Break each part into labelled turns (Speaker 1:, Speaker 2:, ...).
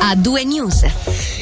Speaker 1: a due news.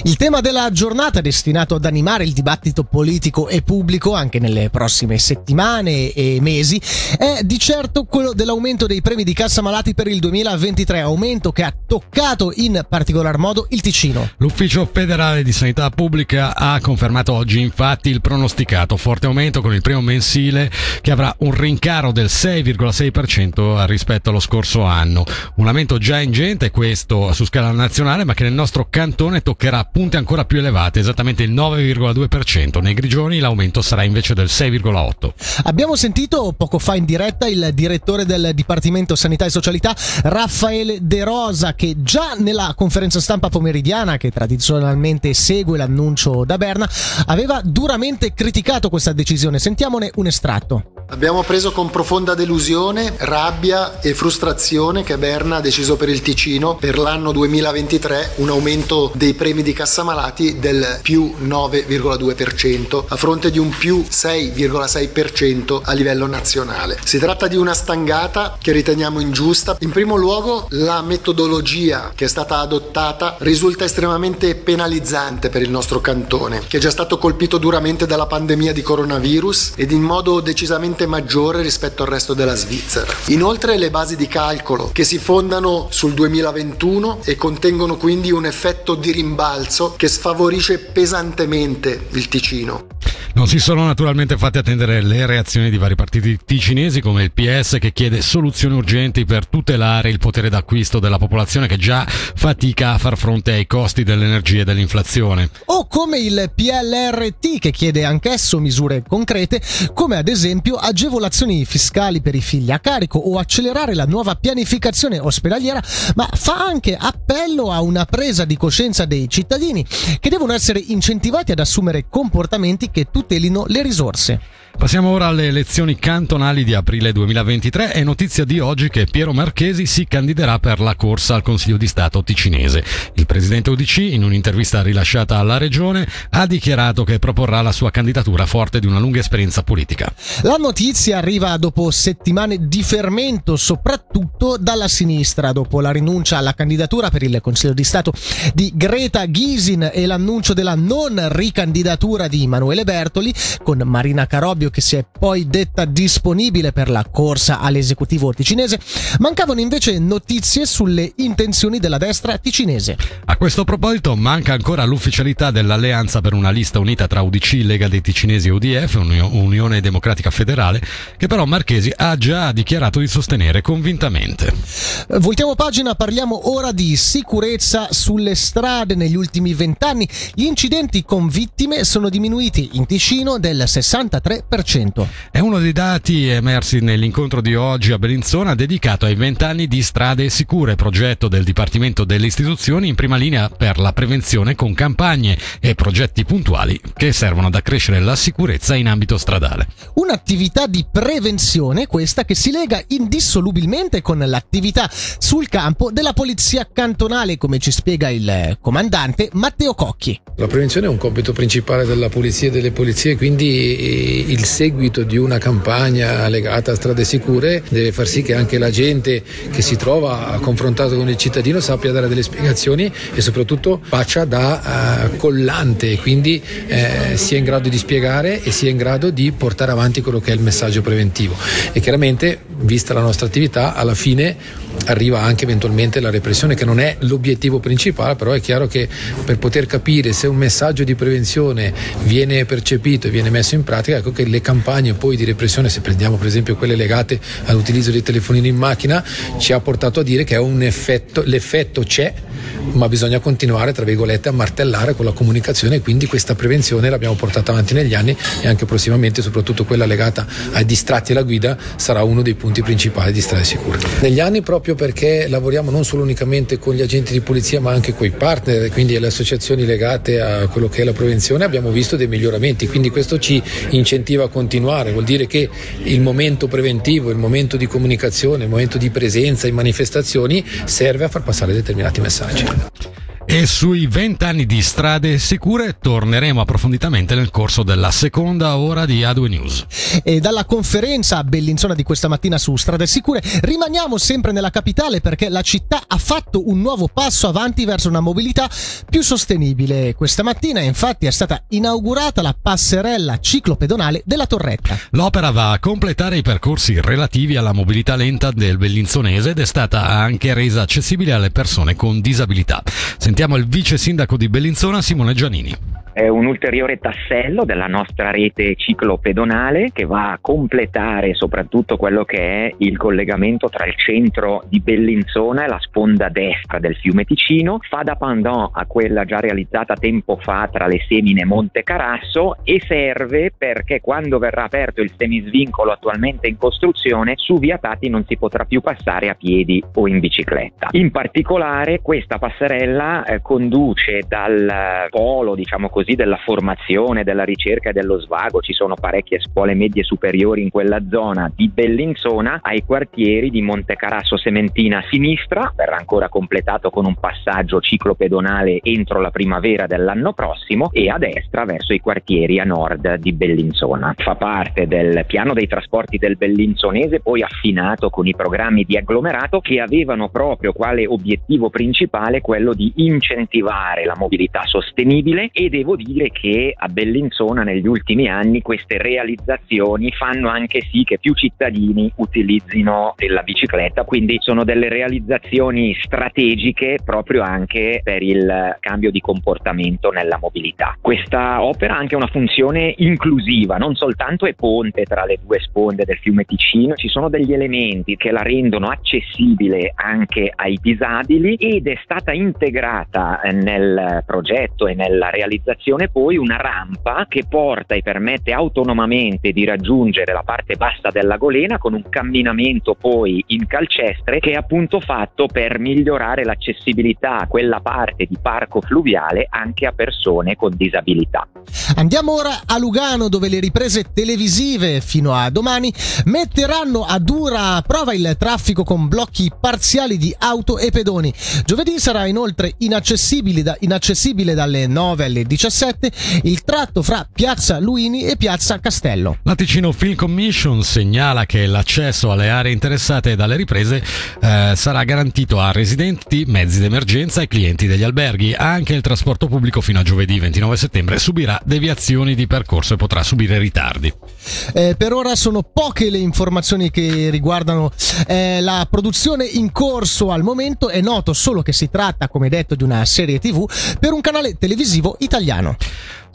Speaker 2: Il tema della giornata è destinato ad animare il dibattito politico e pubblico anche nelle prossime settimane e mesi è di certo quello dell'aumento dei premi di cassa malati per il 2023, aumento che ha toccato in particolar modo il Ticino.
Speaker 3: L'Ufficio federale di sanità pubblica ha confermato oggi infatti il pronosticato forte aumento con il primo mensile che avrà un rincaro del 6,6% rispetto allo scorso anno. Un aumento già ingente questo su scala nazionale ma che nel nostro cantone toccherà punte ancora più elevate, esattamente il 9,2%. Nei grigioni l'aumento sarà invece del 6,8%.
Speaker 2: Abbiamo sentito poco fa in diretta il direttore del Dipartimento Sanità e Socialità, Raffaele De Rosa, che già nella conferenza stampa pomeridiana, che tradizionalmente segue l'annuncio da Berna, aveva duramente criticato questa decisione. Sentiamone un estratto.
Speaker 4: Abbiamo preso con profonda delusione, rabbia e frustrazione che Berna ha deciso per il Ticino per l'anno 2023 un aumento dei premi di cassamalati del più 9,2% a fronte di un più 6,6% a livello nazionale. Si tratta di una stangata che riteniamo ingiusta. In primo luogo la metodologia che è stata adottata risulta estremamente penalizzante per il nostro cantone, che è già stato colpito duramente dalla pandemia di coronavirus ed in modo decisamente maggiore rispetto al resto della Svizzera. Inoltre le basi di calcolo che si fondano sul 2021 e contengono quindi un effetto di rimbalzo che sfavorisce pesantemente il Ticino.
Speaker 3: Non si sono naturalmente fatte attendere le reazioni di vari partiti ticinesi come il PS che chiede soluzioni urgenti per tutelare il potere d'acquisto della popolazione che già fatica a far fronte ai costi dell'energia e dell'inflazione.
Speaker 2: O come il PLRT che chiede anch'esso misure concrete come ad esempio agevolazioni fiscali per i figli a carico o accelerare la nuova pianificazione ospedaliera, ma fa anche appello a una presa di coscienza dei cittadini che devono essere incentivati ad assumere comportamenti che tutelino le risorse.
Speaker 3: Passiamo ora alle elezioni cantonali di aprile 2023. È notizia di oggi che Piero Marchesi si candiderà per la corsa al Consiglio di Stato ticinese. Il presidente UDC, in un'intervista rilasciata alla regione, ha dichiarato che proporrà la sua candidatura forte di una lunga esperienza politica.
Speaker 2: La notizia arriva dopo settimane di fermento, soprattutto dalla sinistra, dopo la rinuncia alla candidatura per il Consiglio di Stato di Greta Gysin e l'annuncio della non ricandidatura di Emanuele Bertoli, con Marina Carobbio che si è poi detta disponibile per la corsa all'esecutivo ticinese, mancavano invece notizie sulle intenzioni della destra ticinese.
Speaker 3: A questo proposito manca ancora l'ufficialità dell'alleanza per una lista unita tra UDC, Lega dei Ticinesi e UDF, Unione Democratica Federale, che però Marchesi ha già dichiarato di sostenere convintamente.
Speaker 2: Voltiamo pagina, parliamo ora di sicurezza sulle strade. Negli ultimi vent'anni gli incidenti con vittime sono diminuiti in Ticino del 63%.
Speaker 3: È uno dei dati emersi nell'incontro di oggi a Bellinzona dedicato ai vent'anni di strade sicure, progetto del Dipartimento delle Istituzioni in prima linea per la prevenzione con campagne e progetti puntuali che servono ad accrescere la sicurezza in ambito stradale.
Speaker 2: Un'attività di prevenzione questa che si lega indissolubilmente con l'attività sul campo della polizia cantonale, come ci spiega il comandante Matteo Cocchi.
Speaker 5: La prevenzione è un compito principale della polizia e delle polizie, quindi il seguito di una campagna legata a strade sicure deve far sì che anche la gente che si trova confrontato con il cittadino sappia dare delle spiegazioni e soprattutto faccia da uh, collante, quindi eh, sia in grado di spiegare e sia in grado di portare avanti quello che è il messaggio preventivo. E chiaramente, vista la nostra attività, alla fine arriva anche eventualmente la repressione che non è l'obiettivo principale, però è chiaro che per poter capire se un messaggio di prevenzione viene percepito e viene messo in pratica, ecco che le campagne poi di repressione, se prendiamo per esempio quelle legate all'utilizzo dei telefonini in macchina, ci ha portato a dire che effetto, l'effetto c'è, ma bisogna continuare, tra virgolette, a martellare con la comunicazione, quindi questa prevenzione l'abbiamo portata avanti negli anni e anche prossimamente, soprattutto quella legata ai distratti alla guida, sarà uno dei punti principali di strade sicure. Negli anni proprio perché lavoriamo non solo unicamente con gli agenti di polizia ma anche con i partner, quindi le associazioni legate a quello che è la prevenzione, abbiamo visto dei miglioramenti, quindi questo ci incentiva a continuare, vuol dire che il momento preventivo, il momento di comunicazione, il momento di presenza in manifestazioni serve a far passare determinati messaggi. tarde.
Speaker 3: E sui vent'anni di strade sicure torneremo approfonditamente nel corso della seconda ora di A2 News.
Speaker 2: E dalla conferenza a Bellinzona di questa mattina su strade sicure rimaniamo sempre nella capitale perché la città ha fatto un nuovo passo avanti verso una mobilità più sostenibile. Questa mattina infatti è stata inaugurata la passerella ciclopedonale della Torretta.
Speaker 3: L'opera va a completare i percorsi relativi alla mobilità lenta del Bellinzonese ed è stata anche resa accessibile alle persone con disabilità. Sentiamo il vice sindaco di Bellinzona, Simone Giannini
Speaker 1: è un ulteriore tassello della nostra rete ciclopedonale che va a completare soprattutto quello che è il collegamento tra il centro di Bellinzona e la sponda destra del fiume Ticino, fa da pendant a quella già realizzata tempo fa tra le Semine e Monte Carasso e serve perché quando verrà aperto il semisvincolo attualmente in costruzione su via Tati non si potrà più passare a piedi o in bicicletta. In particolare questa passerella eh, conduce dal polo, diciamo così, così della formazione, della ricerca e dello svago, ci sono parecchie scuole medie superiori in quella zona di Bellinzona ai quartieri di Montecarasso Sementina a sinistra, verrà ancora completato con un passaggio ciclopedonale entro la primavera dell'anno prossimo e a destra verso i quartieri a nord di Bellinzona. Fa parte del piano dei trasporti del Bellinzonese poi affinato con i programmi di agglomerato che avevano proprio quale obiettivo principale quello di incentivare la mobilità sostenibile e devo dire che a Bellinzona negli ultimi anni queste realizzazioni fanno anche sì che più cittadini utilizzino la bicicletta, quindi sono delle realizzazioni strategiche proprio anche per il cambio di comportamento nella mobilità. Questa opera ha anche una funzione inclusiva, non soltanto è ponte tra le due sponde del fiume Ticino, ci sono degli elementi che la rendono accessibile anche ai disabili ed è stata integrata nel progetto e nella realizzazione stazione poi una rampa che porta e permette autonomamente di raggiungere la parte bassa della golena con un camminamento poi in calcestre che è appunto fatto per migliorare l'accessibilità a quella parte di parco fluviale anche a persone con disabilità.
Speaker 2: Andiamo ora a Lugano dove le riprese televisive fino a domani metteranno a dura prova il traffico con blocchi parziali di auto e pedoni. Giovedì sarà inoltre inaccessibile, da, inaccessibile dalle 9 alle 17 2017 il tratto fra Piazza Luini e Piazza Castello.
Speaker 3: La Ticino Film Commission segnala che l'accesso alle aree interessate dalle riprese eh, sarà garantito a residenti, mezzi d'emergenza e clienti degli alberghi. Anche il trasporto pubblico fino a giovedì 29 settembre subirà deviazioni di percorso e potrà subire ritardi.
Speaker 2: Eh, per ora sono poche le informazioni che riguardano eh, la produzione in corso al momento. È noto solo che si tratta, come detto, di una serie TV per un canale televisivo italiano.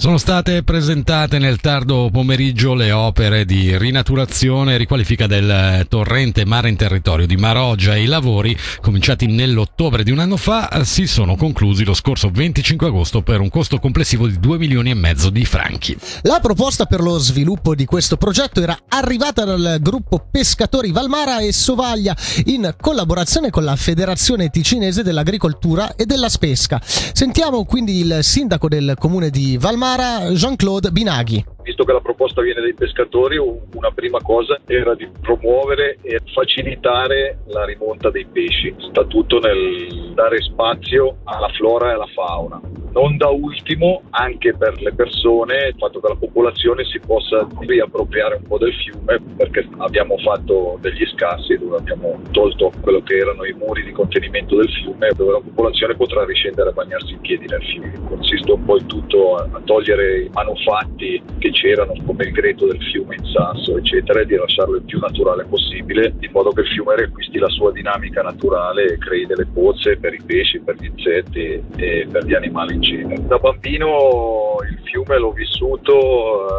Speaker 3: Sono state presentate nel tardo pomeriggio le opere di rinaturazione e riqualifica del torrente mare in territorio di Maroggia e i lavori, cominciati nell'ottobre di un anno fa, si sono conclusi lo scorso 25 agosto per un costo complessivo di 2 milioni e mezzo di franchi.
Speaker 2: La proposta per lo sviluppo di questo progetto era arrivata dal gruppo Pescatori Valmara e Sovaglia in collaborazione con la Federazione Ticinese dell'Agricoltura e della Spesca. Sentiamo quindi il sindaco del comune di Valmara Mara Jean-Claude Binaghi.
Speaker 6: Visto che la proposta viene dai pescatori, una prima cosa era di promuovere e facilitare la rimonta dei pesci. Sta tutto nel dare spazio alla flora e alla fauna non da ultimo anche per le persone il fatto che la popolazione si possa riappropriare un po' del fiume perché abbiamo fatto degli scassi dove abbiamo tolto quello che erano i muri di contenimento del fiume dove la popolazione potrà riscendere a bagnarsi in piedi nel fiume. Consiste un po' in tutto a, togliere i manufatti che c'erano come il greto del fiume in sasso eccetera e di lasciarlo il più naturale possibile in modo che il fiume riacquisti la sua dinamica naturale e crei delle pozze per i pesci, per gli insetti e per gli animali genere. Da bambino il fiume l'ho vissuto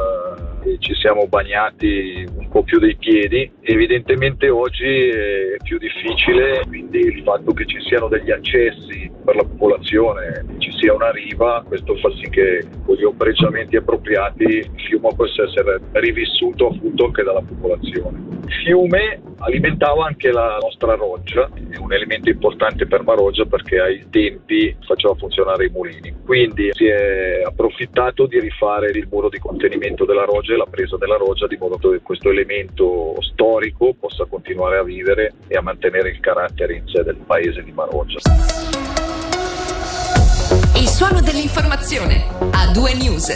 Speaker 6: eh, ci siamo bagnati un po' più dei piedi. Evidentemente oggi è più difficile, quindi il fatto che ci siano degli accessi per la popolazione, sia una riva, questo fa sì che con gli ombreggiamenti appropriati il fiume possa essere rivissuto appunto anche dalla popolazione. Il fiume alimentava anche la nostra roggia, è un elemento importante per Maroggia perché ai tempi faceva funzionare i mulini. Quindi si è approfittato di rifare il muro di contenimento della roggia e la presa della roggia di modo che questo elemento storico possa continuare a vivere e a mantenere il carattere in sé del paese di Maroggia.
Speaker 7: Il suono dell'informazione. A due news.